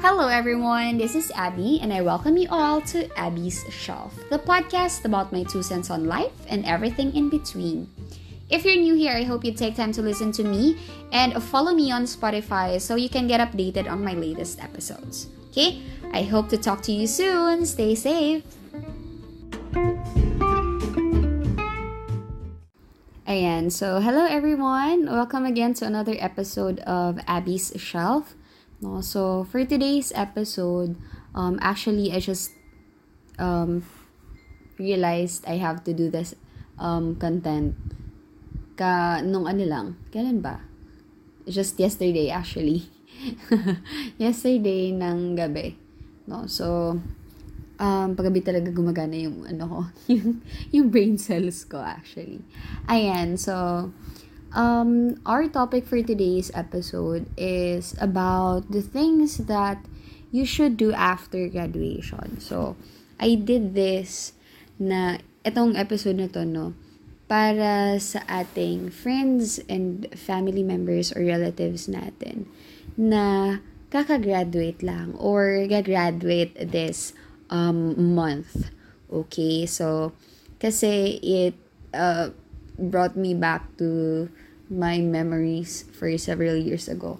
Hello, everyone. This is Abby, and I welcome you all to Abby's Shelf, the podcast about my two cents on life and everything in between. If you're new here, I hope you take time to listen to me and follow me on Spotify so you can get updated on my latest episodes. Okay? I hope to talk to you soon. Stay safe. Ayan, so hello everyone. Welcome again to another episode of Abby's Shelf. No, so for today's episode, um actually I just um realized I have to do this um content ka nung ano lang. Kailan ba? Just yesterday actually. yesterday ng gabi. No, so um, paggabi talaga gumagana yung ano ko, yung, yung brain cells ko actually. Ayan, so, um, our topic for today's episode is about the things that you should do after graduation. So, I did this na, itong episode na to, no, para sa ating friends and family members or relatives natin na kakagraduate lang or gagraduate this um, month. Okay, so kasi it uh, brought me back to my memories for several years ago.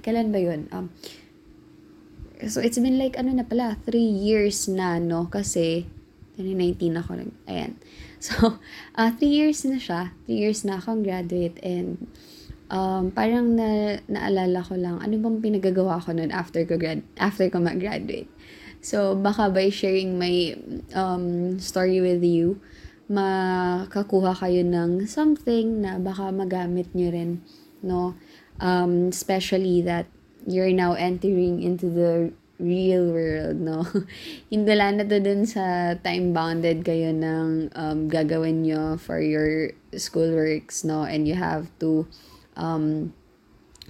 Kailan ba yun? Um, so it's been like ano na pala, three years na no kasi 2019 ako nag ayan. So, uh, three years na siya. Three years na akong graduate and um, parang na, naalala ko lang, ano bang pinagagawa ko noon after ko, grad, after ko mag-graduate. So, baka by sharing my um, story with you, makakuha kayo ng something na baka magamit nyo rin, no? Um, especially that you're now entering into the real world, no? Hindi na to dun sa time-bounded kayo ng um, gagawin nyo for your schoolworks, no? And you have to um,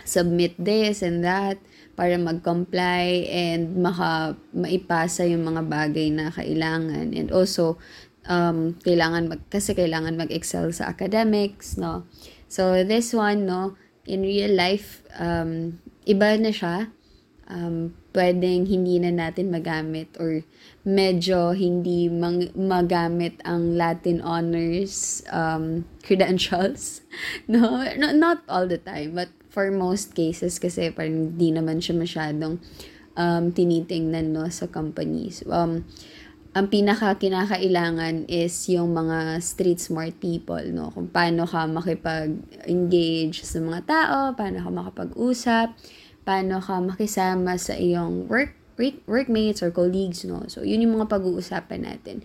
submit this and that para mag-comply and maka maipasa yung mga bagay na kailangan and also um, kailangan mag kasi kailangan mag-excel sa academics no so this one no in real life um, iba na siya um, pwedeng hindi na natin magamit or medyo hindi mang, magamit ang Latin honors um, credentials. No? no? Not all the time, but for most cases kasi parang hindi naman siya masyadong um, tinitingnan no, sa companies. Um, ang pinaka kinakailangan is yung mga street smart people, no? Kung paano ka makipag-engage sa mga tao, paano ka makapag-usap, paano ka makisama sa iyong work, work workmates or colleagues, no? So, yun yung mga pag-uusapan natin.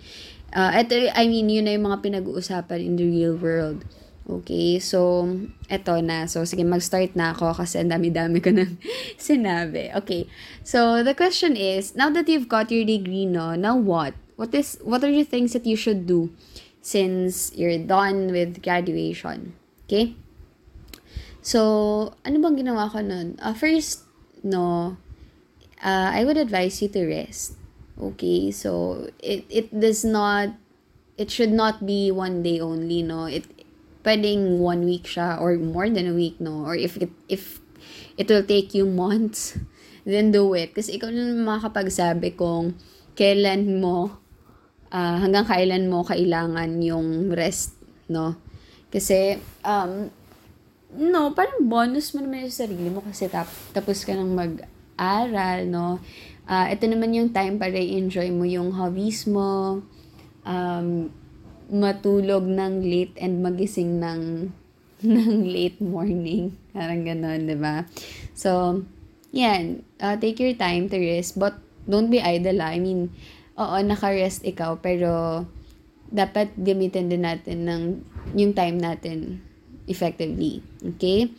Uh, ito, I mean, yun na yung mga pinag-uusapan in the real world. Okay, so, eto na. So, sige, mag-start na ako kasi ang dami-dami ko nang sinabi. Okay, so, the question is, now that you've got your degree, no, now what? What is, what are the things that you should do since you're done with graduation? Okay? So, ano bang ginawa ko nun? Uh, first, no, uh, I would advise you to rest. Okay, so, it, it does not, it should not be one day only, no? It, pwedeng one week siya or more than a week, no? Or if it, if it will take you months, then do it. Kasi ikaw na makakapagsabi kung kailan mo, uh, hanggang kailan mo kailangan yung rest, no? Kasi, um, no, parang bonus mo naman yung sarili mo kasi tap, tapos ka nang mag-aral, no? Uh, ito naman yung time para i-enjoy mo yung hobbies mo, um, matulog ng late and magising ng ng late morning. Parang ganon, di ba? So, yan. Uh, take your time to rest. But, don't be idle, ah. I mean, oo, naka-rest ikaw, pero dapat gamitin din natin ng yung time natin effectively. Okay?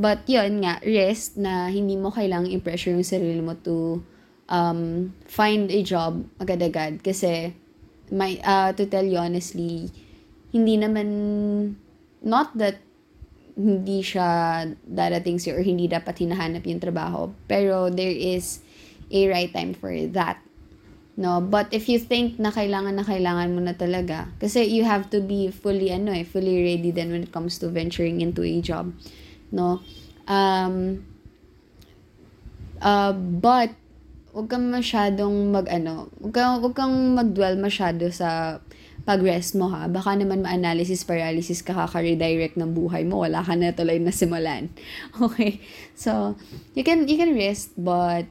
But, yun nga, rest na hindi mo kailangang i-pressure yung sarili mo to um, find a job agad-agad. Kasi, my uh, to tell you honestly, hindi naman not that hindi siya darating si or hindi dapat hinahanap yung trabaho. Pero there is a right time for that. No, but if you think na kailangan na kailangan mo na talaga, kasi you have to be fully ano eh, fully ready then when it comes to venturing into a job. No? Um uh, but wag kang masyadong mag ano, wag kang, wag kang mag-dwell masyado sa pag-rest mo ha. Baka naman ma-analysis paralysis ka kaka-redirect ng buhay mo. Wala ka na tuloy na simulan. Okay? So, you can, you can rest, but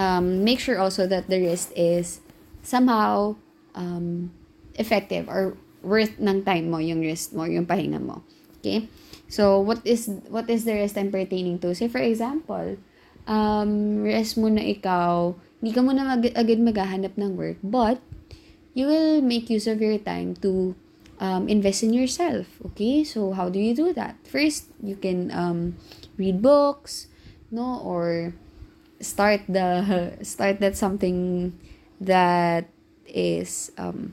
um, make sure also that the rest is somehow um, effective or worth ng time mo, yung rest mo, yung pahinga mo. Okay? So, what is what is the rest I'm pertaining to? Say, for example, um, rest mo na ikaw, hindi ka muna mag- agad maghahanap ng work, but you will make use of your time to um, invest in yourself. Okay, so how do you do that? First, you can um, read books, no, or start the start that something that is um,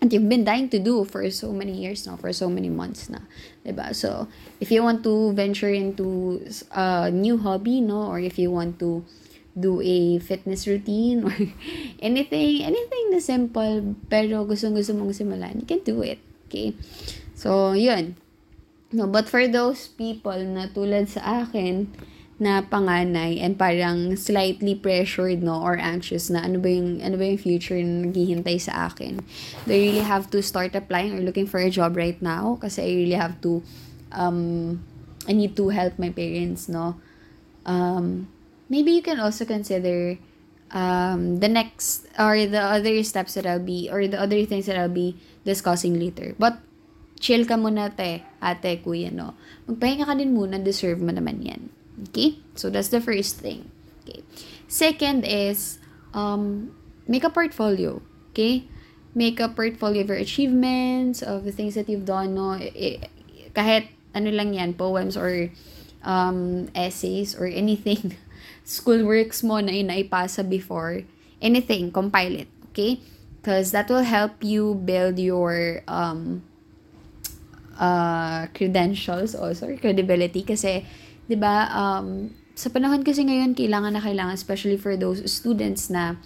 and you've been dying to do for so many years now, for so many months na, diba? So, if you want to venture into a new hobby, no, or if you want to do a fitness routine or anything, anything na simple, pero gustong-gusto mong simulan, you can do it. Okay? So, yun. No, but for those people na tulad sa akin, na panganay and parang slightly pressured no or anxious na ano ba yung ano ba yung future na naghihintay sa akin. They really have to start applying or looking for a job right now kasi I really have to um I need to help my parents no. Um maybe you can also consider um, the next or the other steps that I'll be or the other things that I'll be discussing later. But chill ka muna te, ate, kuya, no? Magpahinga ka din muna, deserve mo naman yan. Okay? So that's the first thing. Okay. Second is um, make a portfolio. Okay? Make a portfolio of your achievements, of the things that you've done, no? Kahit ano lang yan, poems or um, essays or anything schoolworks mo na inaipasa before, anything, compile it, okay? Because that will help you build your um, uh, credentials also, credibility. Kasi, di ba, um, sa panahon kasi ngayon, kailangan na kailangan, especially for those students na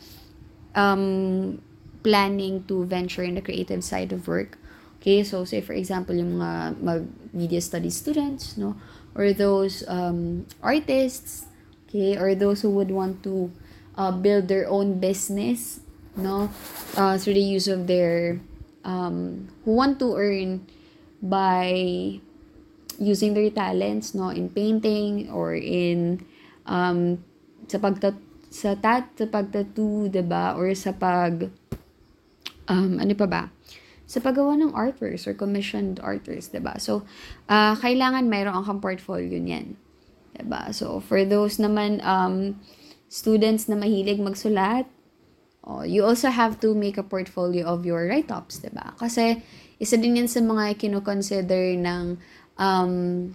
um, planning to venture in the creative side of work. Okay, so say for example, yung mga mag media studies students, no? Or those um, artists, okay or those who would want to uh, build their own business no uh, through the use of their um, who want to earn by using their talents no in painting or in um, sa pagta sa tat sa pagtattoo 'di ba or sa pag um, ano pa ba sa paggawa ng artworks or commissioned artworks, 'di ba? So, uh, kailangan mayroon kang portfolio niyan. Diba? So, for those naman um, students na mahilig magsulat, oh, you also have to make a portfolio of your write-ups, diba? Kasi, isa din yan sa mga kinoconsider ng um,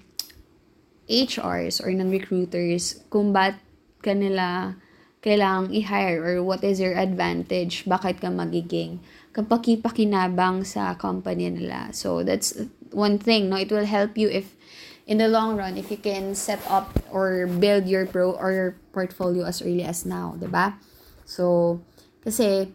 HRs or ng recruiters kung ba't kanila kailangang i-hire or what is your advantage, bakit ka magiging kapakipakinabang sa company nila. So, that's one thing, no? It will help you if in the long run if you can set up or build your pro or your portfolio as early as now, ba? So, kasi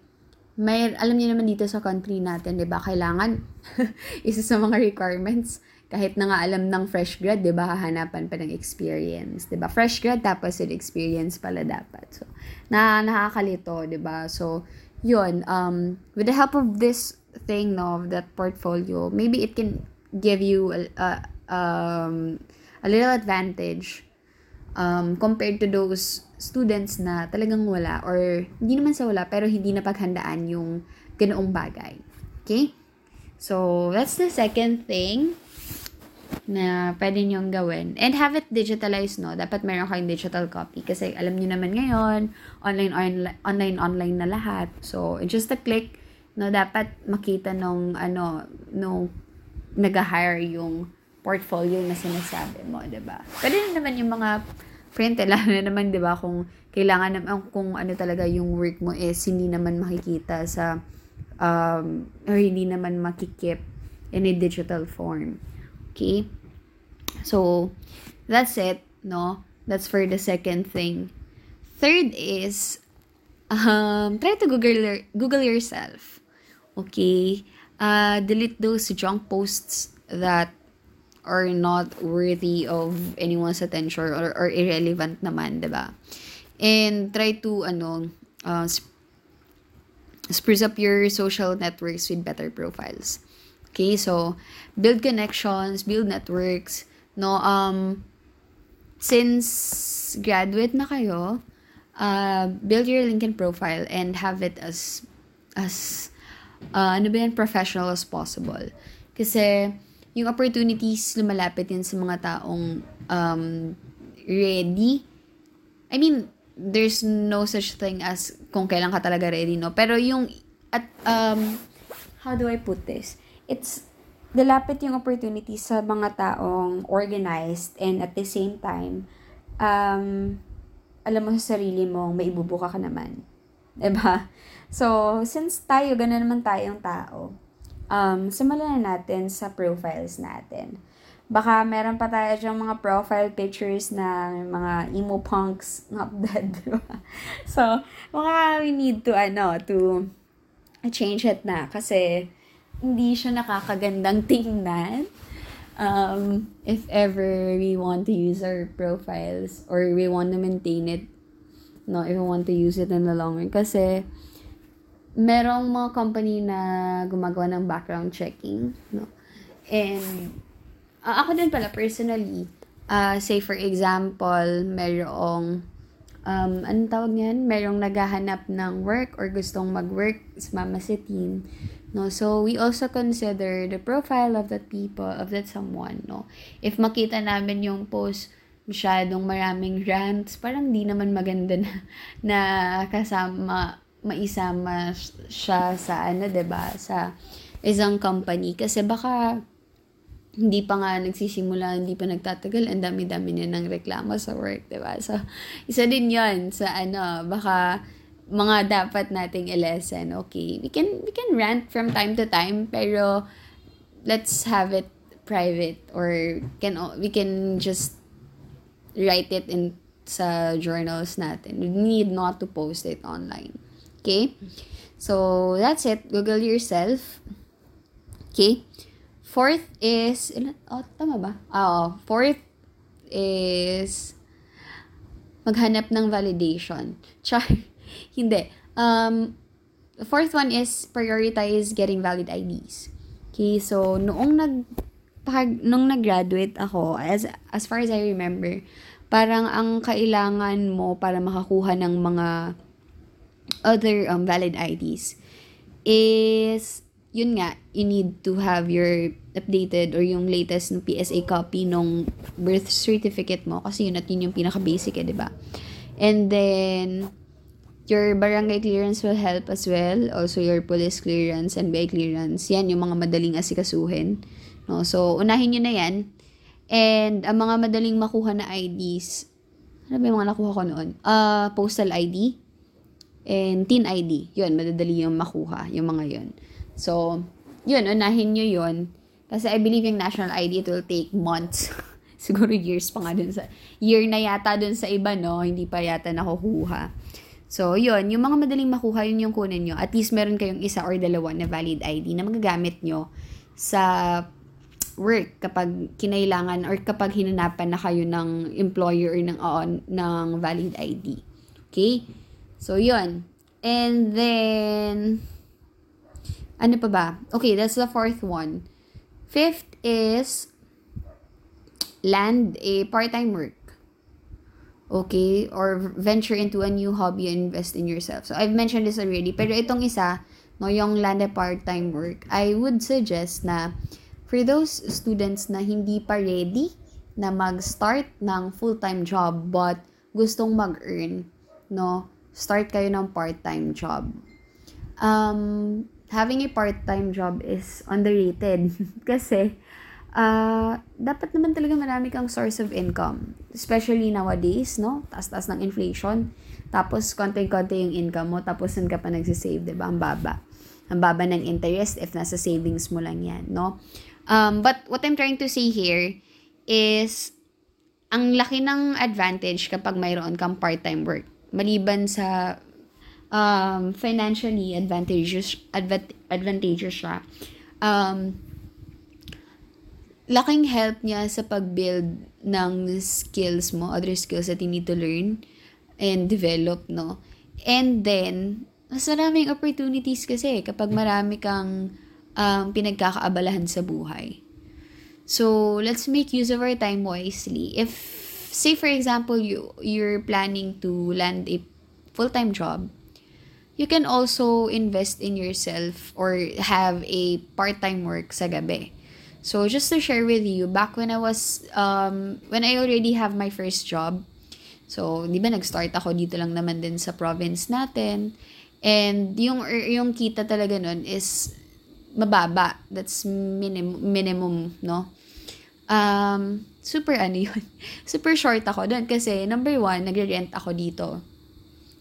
may alam niyo naman dito sa country natin, ba? Kailangan isa sa mga requirements kahit na nga alam ng fresh grad, 'di ba, hahanapan pa ng experience, 'di ba? Fresh grad tapos with experience pala dapat. So, na nakakakalito, 'di ba? So, 'yun, um with the help of this thing no, of that portfolio, maybe it can give you a, a um, a little advantage um, compared to those students na talagang wala or hindi naman sa wala pero hindi na paghandaan yung ganoong bagay. Okay? So, that's the second thing na pwede nyong gawin. And have it digitalized, no? Dapat meron kayong digital copy. Kasi alam niyo naman ngayon, online, online, online, online na lahat. So, just a click, no, dapat makita nung, ano, nung nag-hire yung portfolio na sinasabi mo, ba? Pwede rin naman yung mga friend, eh, lalo na naman ba kung kailangan naman kung ano talaga yung work mo is hindi naman makikita sa um or hindi naman makikip in a digital form. Okay? So, that's it, no? That's for the second thing. Third is um try to Google Google yourself. Okay? Uh, delete those junk posts that are not worthy of anyone's attention or, or irrelevant naman, ba? And try to, ano, uh, spruce up your social networks with better profiles. Okay, so build connections, build networks, no um since graduate na kayo, uh, build your LinkedIn profile and have it as as uh, ano ba yan, professional as possible. Kasi yung opportunities lumalapit yan sa mga taong um, ready. I mean, there's no such thing as kung kailan ka talaga ready, no? Pero yung, at, um, how do I put this? It's, lalapit yung opportunity sa mga taong organized and at the same time, um, alam mo sa sarili mo, may ibubuka ka naman. Diba? So, since tayo, gano'n naman tayong tao, um, simulan na natin sa profiles natin. Baka meron pa tayo dyan mga profile pictures na mga emo punks not dead, diba? So, baka we need to, ano, to change it na. Kasi, hindi siya nakakagandang tingnan. Um, if ever we want to use our profiles or we want to maintain it, no, if we want to use it in the long run. Kasi, merong mga company na gumagawa ng background checking, no? And, uh, ako din pala, personally, uh, say for example, merong, um, anong tawag niyan? Merong naghahanap ng work or gustong mag-work sa mama team. No, so we also consider the profile of that people, of that someone, no. If makita namin yung post masyadong maraming rants, parang di naman maganda na, na kasama, maisama siya sa ano, 'di ba sa isang company kasi baka hindi pa nga nagsisimula, hindi pa nagtatagal, ang dami-dami na ng reklamo sa work, di ba? So, isa din yon sa ano, baka mga dapat nating i-lesson, okay? We can, we can rant from time to time, pero let's have it private or can we can just write it in sa journals natin. We need not to post it online. Okay? So, that's it. Google yourself. Okay? Fourth is? Oh, tama ba? Ah, oh, fourth is maghanap ng validation. Char, hindi. Um, the fourth one is prioritize getting valid IDs. Okay, so noong nag pag, nung nag-graduate ako, as, as far as I remember, parang ang kailangan mo para makakuha ng mga other um, valid IDs is yun nga, you need to have your updated or yung latest na PSA copy nung birth certificate mo kasi yun at yun yung pinaka-basic eh, di ba? And then, your barangay clearance will help as well. Also, your police clearance and BI clearance. Yan yung mga madaling asikasuhin. No? So, unahin nyo na yan. And, ang mga madaling makuha na IDs, ano ba yung mga nakuha ko noon? Uh, postal ID and TIN ID. Yun, madadali yung makuha, yung mga yun. So, yun, unahin nyo yun. Kasi I believe yung national ID, it will take months. Siguro years pa nga dun sa, year na yata dun sa iba, no? Hindi pa yata nakukuha. So, yun, yung mga madaling makuha, yun yung kunin nyo. At least meron kayong isa or dalawa na valid ID na magagamit nyo sa work kapag kinailangan or kapag hinanapan na kayo ng employer or ng, uh, ng valid ID. Okay? So, yun. And then, ano pa ba? Okay, that's the fourth one. Fifth is land a part-time work. Okay? Or venture into a new hobby and invest in yourself. So, I've mentioned this already. Pero itong isa, no, yung land part-time work, I would suggest na for those students na hindi pa ready na mag-start ng full-time job but gustong mag-earn, no, start kayo ng part-time job. Um, having a part-time job is underrated. Kasi, uh, dapat naman talaga marami kang source of income. Especially nowadays, no? Taas-taas ng inflation. Tapos, konti-konti yung income mo. Tapos, saan ka pa nagsisave, di ba? Ang baba. Ang baba ng interest if nasa savings mo lang yan, no? Um, but what I'm trying to say here is, ang laki ng advantage kapag mayroon kang part-time work. Maliban sa um, financially advantageous advat, advantageous siya. Um, laking help niya sa pag-build ng skills mo, other skills that you need to learn. and develop, no? And then, mas maraming opportunities kasi kapag marami kang um, pinagkakaabalahan sa buhay. So, let's make use of our time wisely. If, say for example, you, you're planning to land a full-time job, you can also invest in yourself or have a part-time work sa gabi. So, just to share with you, back when I was, um, when I already have my first job, so, di ba nag-start ako dito lang naman din sa province natin, and yung, yung kita talaga nun is mababa. That's minimum, minimum no? Um, super ano yun. super short ako doon kasi number one, nagre-rent ako dito.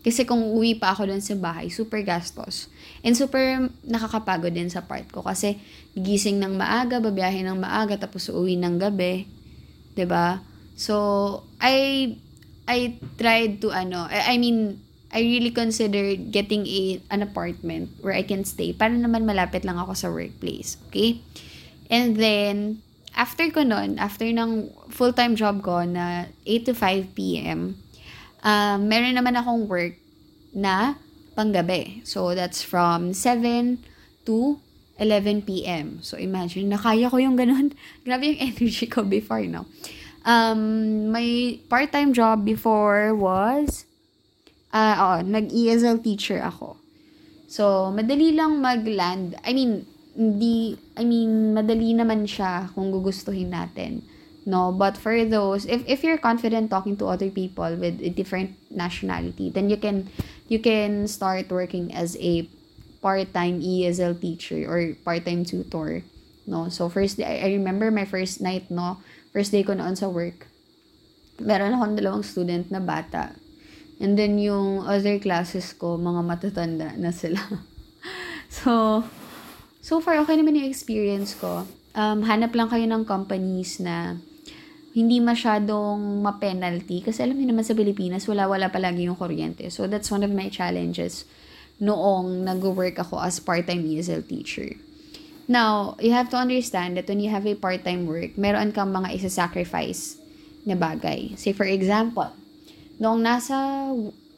Kasi kung uwi pa ako doon sa bahay, super gastos. And super nakakapagod din sa part ko kasi gising ng maaga, babiyahin ng maaga, tapos uuwi ng gabi. ba So, I I tried to ano, I, I mean, I really considered getting a an apartment where I can stay para naman malapit lang ako sa workplace. Okay? And then, after ko nun, after ng full-time job ko na 8 to 5 p.m., um, meron naman akong work na panggabi. So, that's from 7 to 11 p.m. So, imagine, nakaya ko yung ganun. Grabe yung energy ko before, no? Um, my part-time job before was, uh, oh, nag-ESL teacher ako. So, madali lang mag-land. I mean, hindi, I mean, madali naman siya kung gugustuhin natin no but for those if if you're confident talking to other people with a different nationality then you can you can start working as a part-time ESL teacher or part-time tutor. No so first day I, I remember my first night no first day ko noon sa work meron akong dalawang student na bata. And then yung other classes ko mga matatanda na sila. So so far okay naman yung experience ko. Um, hanap lang kayo ng companies na hindi masyadong ma-penalty. Kasi alam niyo naman sa Pilipinas, wala-wala palagi yung kuryente. So, that's one of my challenges noong nag-work ako as part-time ESL teacher. Now, you have to understand that when you have a part-time work, meron kang mga isa-sacrifice na bagay. Say, for example, noong nasa,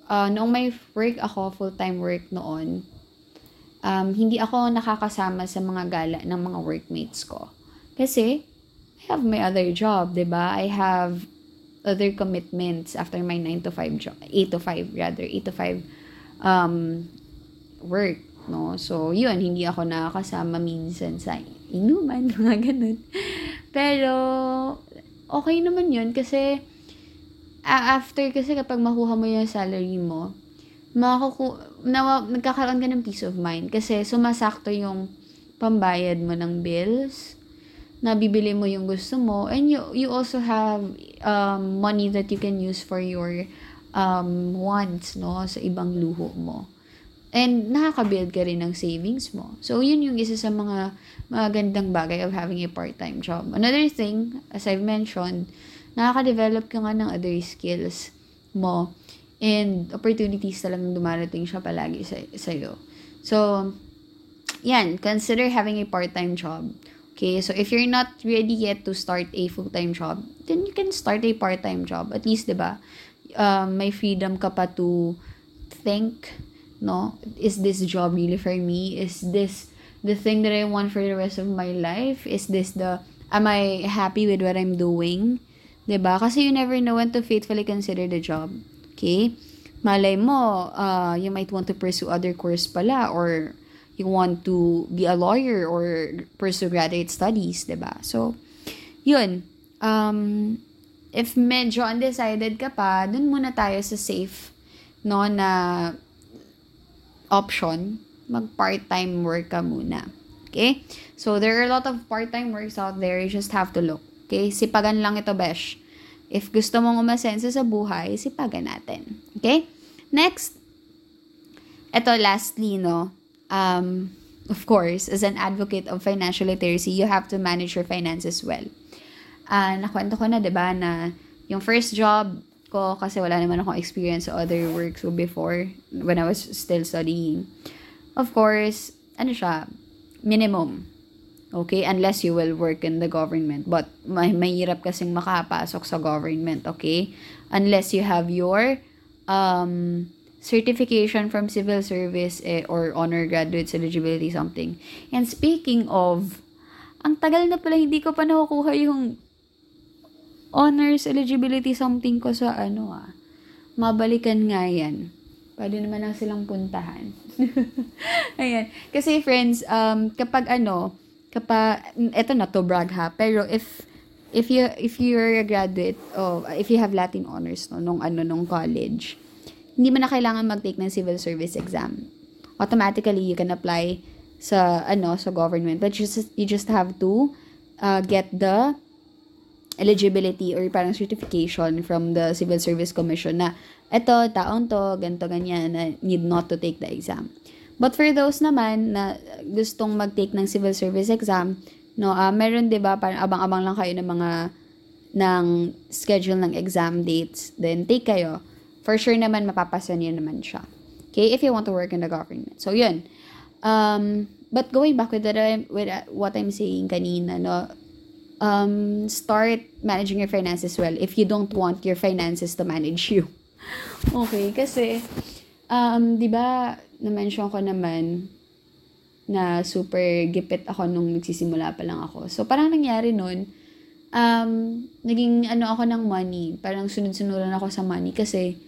uh, noong may work ako, full-time work noon, um, hindi ako nakakasama sa mga gala ng mga workmates ko. Kasi, I have my other job, 'di ba? I have other commitments after my 9 to 5 job, 8 to 5 rather, 8 to 5 um work, no? So, 'yun, hindi ako nakakasama minsan sa inuman, mga ganun. Pero okay naman 'yun kasi after kasi kapag makuha mo yung salary mo, makaku na, nagkakaroon ka ng peace of mind kasi sumasakto yung pambayad mo ng bills, nabibili mo yung gusto mo and you you also have um, money that you can use for your um, wants no sa ibang luho mo. And nakaka-build ka rin ng savings mo. So yun yung isa sa mga magandang bagay of having a part-time job. Another thing as I've mentioned nakaka-develop ka nga ng other skills mo and opportunities talagang dumarating siya palagi sa sa'yo. So yan consider having a part-time job Okay, so if you're not ready yet to start a full-time job, then you can start a part-time job. At least, di ba, um, may freedom ka pa to think, no? Is this job really for me? Is this the thing that I want for the rest of my life? Is this the, am I happy with what I'm doing? Di ba? Kasi you never know when to faithfully consider the job. Okay? Malay mo, uh, you might want to pursue other course pala or you want to be a lawyer or pursue graduate studies, 'di ba? So, 'yun. Um if medyo undecided ka pa, dun muna tayo sa safe no na option, mag part-time work ka muna. Okay? So, there are a lot of part-time works out there. You just have to look. Okay? Sipagan lang ito, besh. If gusto mong umasenso sa buhay, sipagan natin. Okay? Next. Ito, lastly, no? Um, of course, as an advocate of financial literacy, you have to manage your finances well. Uh, nakwento ko na, di ba, na yung first job ko, kasi wala naman akong experience sa other works before, when I was still studying. Of course, ano siya, minimum. Okay? Unless you will work in the government. But, may, mahirap kasing makapasok sa government. Okay? Unless you have your um, certification from civil service eh, or honor graduates eligibility something. And speaking of, ang tagal na pala hindi ko pa nakukuha yung honors eligibility something ko sa ano ah. Mabalikan nga yan. Pwede naman lang silang puntahan. Ayan. Kasi friends, um, kapag ano, kapag, eto na to brag ha, pero if, if you, if you're a graduate, of, if you have Latin honors, no, nung ano, nung college, hindi mo na kailangan mag-take ng civil service exam. Automatically, you can apply sa, ano, sa government. But you just, you just have to uh, get the eligibility or parang certification from the Civil Service Commission na eto, taon to, ganto ganyan, na need not to take the exam. But for those naman na gustong mag-take ng civil service exam, no, uh, meron 'di ba parang abang-abang lang kayo ng mga ng schedule ng exam dates, then take kayo for sure naman mapapasa niyo naman siya. Okay, if you want to work in the government. So, yun. Um, but going back with, the, with what I'm saying kanina, no, um, start managing your finances well if you don't want your finances to manage you. okay, kasi, um, di ba, na-mention ko naman na super gipit ako nung nagsisimula pa lang ako. So, parang nangyari nun, um, naging ano ako ng money. Parang sunod-sunuran ako sa money kasi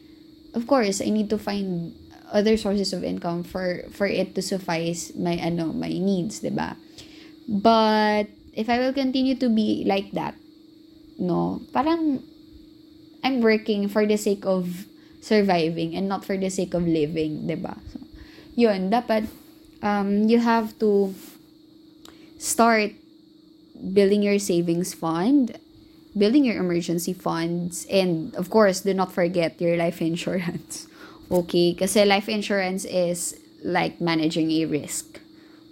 of course, I need to find other sources of income for for it to suffice my ano my needs, 'di ba? But if I will continue to be like that, no, parang I'm working for the sake of surviving and not for the sake of living, 'di ba? So, 'yun, dapat um you have to start building your savings fund building your emergency funds, and of course, do not forget your life insurance. Okay? Kasi life insurance is like managing a risk.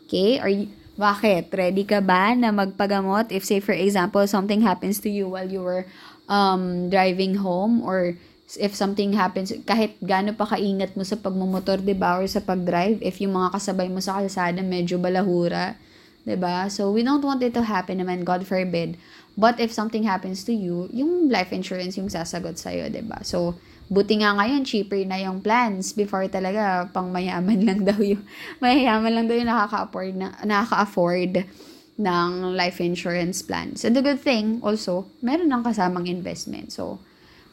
Okay? Are you, bakit? Ready ka ba na magpagamot if say for example, something happens to you while you were um, driving home or if something happens, kahit gaano pa kaingat mo sa pagmumotor, di ba, or sa pagdrive, if yung mga kasabay mo sa kalsada medyo balahura, ba? So, we don't want it to happen naman, God forbid. But if something happens to you, yung life insurance yung sasagot sa'yo, ba diba? So, buti nga ngayon, cheaper na yung plans. Before talaga, pang mayaman lang daw yung, mayayaman lang daw yung nakaka-afford, na, nakaka-afford ng life insurance plans. And the good thing, also, meron ng kasamang investment. So,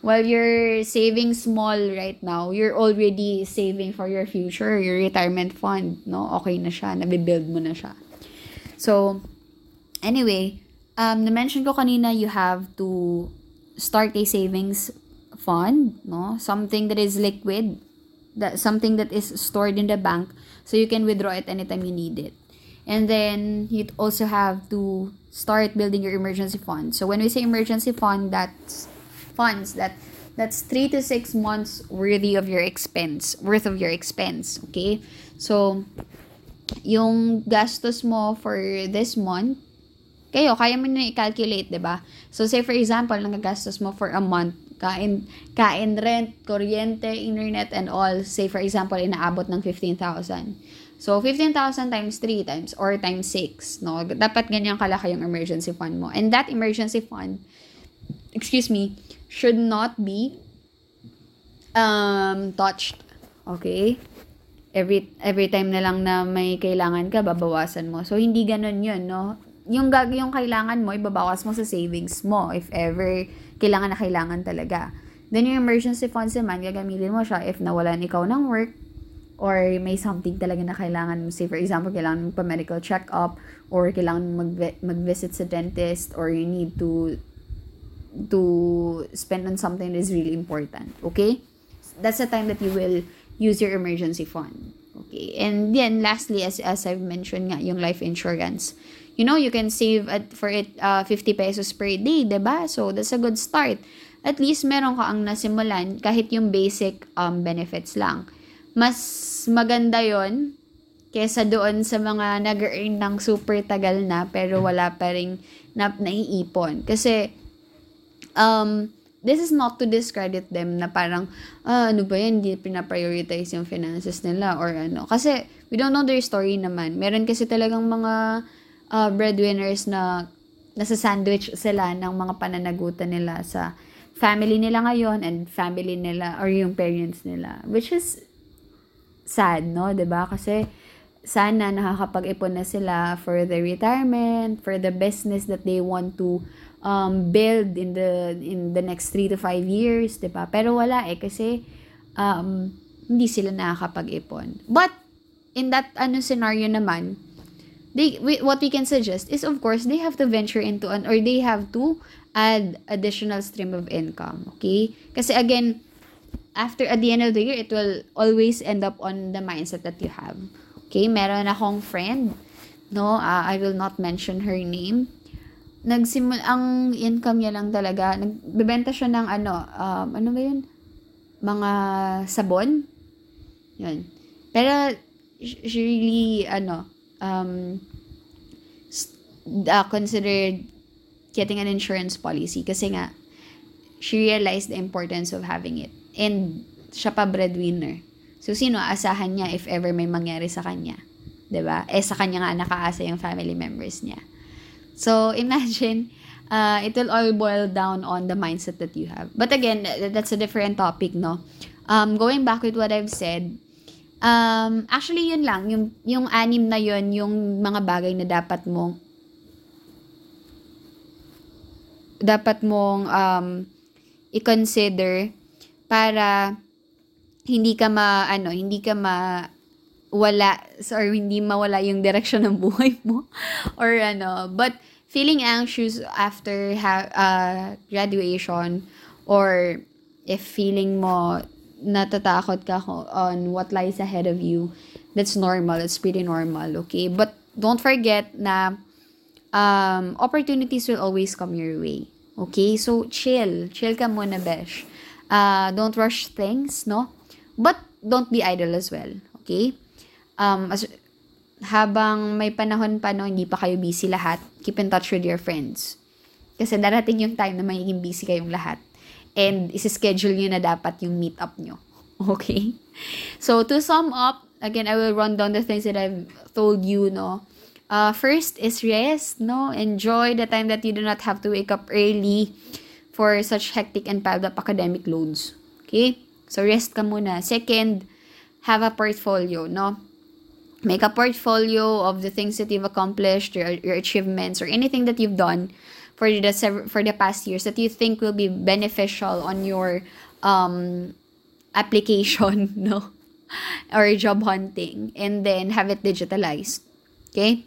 while you're saving small right now, you're already saving for your future, your retirement fund, no? Okay na siya, nabibuild mo na siya. So, anyway, um, na-mention ko kanina, you have to start a savings fund, no? Something that is liquid, that something that is stored in the bank so you can withdraw it anytime you need it. And then you also have to start building your emergency fund. So when we say emergency fund, that's funds that that's 3 to 6 months worthy of your expense, worth of your expense, okay? So yung gastos mo for this month kayo, kaya mo na i-calculate, ba diba? So, say for example, nagagastos mo for a month, kain, kain rent, kuryente, internet, and all, say for example, inaabot ng 15,000. So, 15,000 times 3 times or times 6, no? Dapat ganyan kalaki yung emergency fund mo. And that emergency fund, excuse me, should not be um, touched. Okay? Every, every time na lang na may kailangan ka, babawasan mo. So, hindi ganun yun, no? yung gag yung kailangan mo, ibabawas mo sa savings mo if ever kailangan na kailangan talaga. Then yung emergency funds naman, gagamitin mo siya if nawalan ikaw ng work or may something talaga na kailangan mo. Say for example, kailangan mo pa medical check-up or kailangan mag- mag-visit sa dentist or you need to to spend on something that is really important. Okay? That's the time that you will use your emergency fund. Okay? And then lastly, as, as I've mentioned nga, yung life insurance you know, you can save at, for it uh, 50 pesos per day, ba diba? So, that's a good start. At least, meron ka ang nasimulan kahit yung basic um, benefits lang. Mas maganda yon kesa doon sa mga nag-earn ng super tagal na pero wala pa rin na, naiipon. Kasi, um, this is not to discredit them na parang, ah, ano ba yan, hindi pinaprioritize yung finances nila or ano. Kasi, we don't know their story naman. Meron kasi talagang mga uh, breadwinners na nasa sandwich sila ng mga pananagutan nila sa family nila ngayon and family nila or yung parents nila. Which is sad, no? ba Kasi sana nakakapag-ipon na sila for the retirement, for the business that they want to um, build in the in the next 3 to 5 years, 'di ba? Pero wala eh kasi um, hindi sila nakakapag-ipon. But in that ano scenario naman, they we, what we can suggest is of course they have to venture into an or they have to add additional stream of income, okay? Kasi again, after at the end of the year, it will always end up on the mindset that you have. Okay, meron akong friend, no, uh, I will not mention her name. Nagsimul ang income niya lang talaga, nagbebenta siya ng ano, um, ano ba 'yun? Mga sabon. 'Yun. Pero she really ano, um uh, considered getting an insurance policy kasi nga she realized the importance of having it. And siya pa breadwinner. So, sino aasahan niya if ever may mangyari sa kanya? ba diba? Eh, sa kanya nga nakaasa yung family members niya. So, imagine, uh, it will all boil down on the mindset that you have. But again, that's a different topic, no? Um, going back with what I've said, um, actually, yun lang. Yung, yung anim na yun, yung mga bagay na dapat mong dapat mong um, i-consider para hindi ka ma ano, hindi ka ma wala or hindi mawala yung direction ng buhay mo or ano, but feeling anxious after ha- uh, graduation or if feeling mo natatakot ka on what lies ahead of you, that's normal. It's pretty normal, okay? But don't forget na um, opportunities will always come your way. Okay? So, chill. Chill ka muna, besh. Uh, don't rush things, no? But don't be idle as well. Okay? Um, as, habang may panahon pa no, hindi pa kayo busy lahat, keep in touch with your friends. Kasi darating yung time na magiging busy kayong lahat. And isi-schedule nyo na dapat yung meet up nyo. Okay? So, to sum up, again, I will run down the things that I've told you, no? Uh, first is rest, no? Enjoy the time that you do not have to wake up early for such hectic and piled up academic loads. Okay? So, rest ka muna. Second, have a portfolio, no? Make a portfolio of the things that you've accomplished, your, your achievements, or anything that you've done for the for the past years that you think will be beneficial on your um, application, no? or job hunting. And then, have it digitalized. Okay?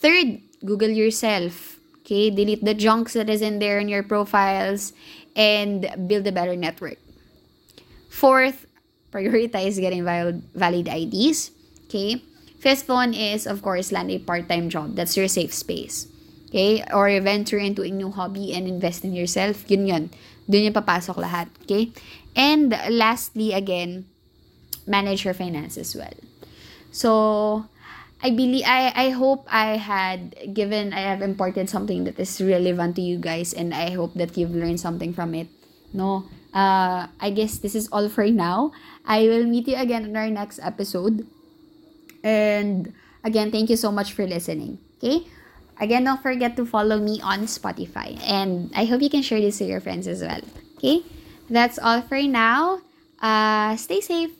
Third, Google yourself. Okay? Delete the junks that is in there in your profiles and build a better network. Fourth, prioritize getting valid, valid IDs. Okay? Fifth one is, of course, land a part-time job. That's your safe space. Okay? Or venture into a new hobby and invest in yourself. Yun yun. Doon yung papasok lahat. Okay? And lastly, again, manage your finances well. So, I believe I I hope I had given I have imported something that is relevant to you guys and I hope that you've learned something from it. No. uh, I guess this is all for now. I will meet you again in our next episode. And again, thank you so much for listening. Okay? Again, don't forget to follow me on Spotify. And I hope you can share this to your friends as well. Okay? That's all for now. Uh, stay safe.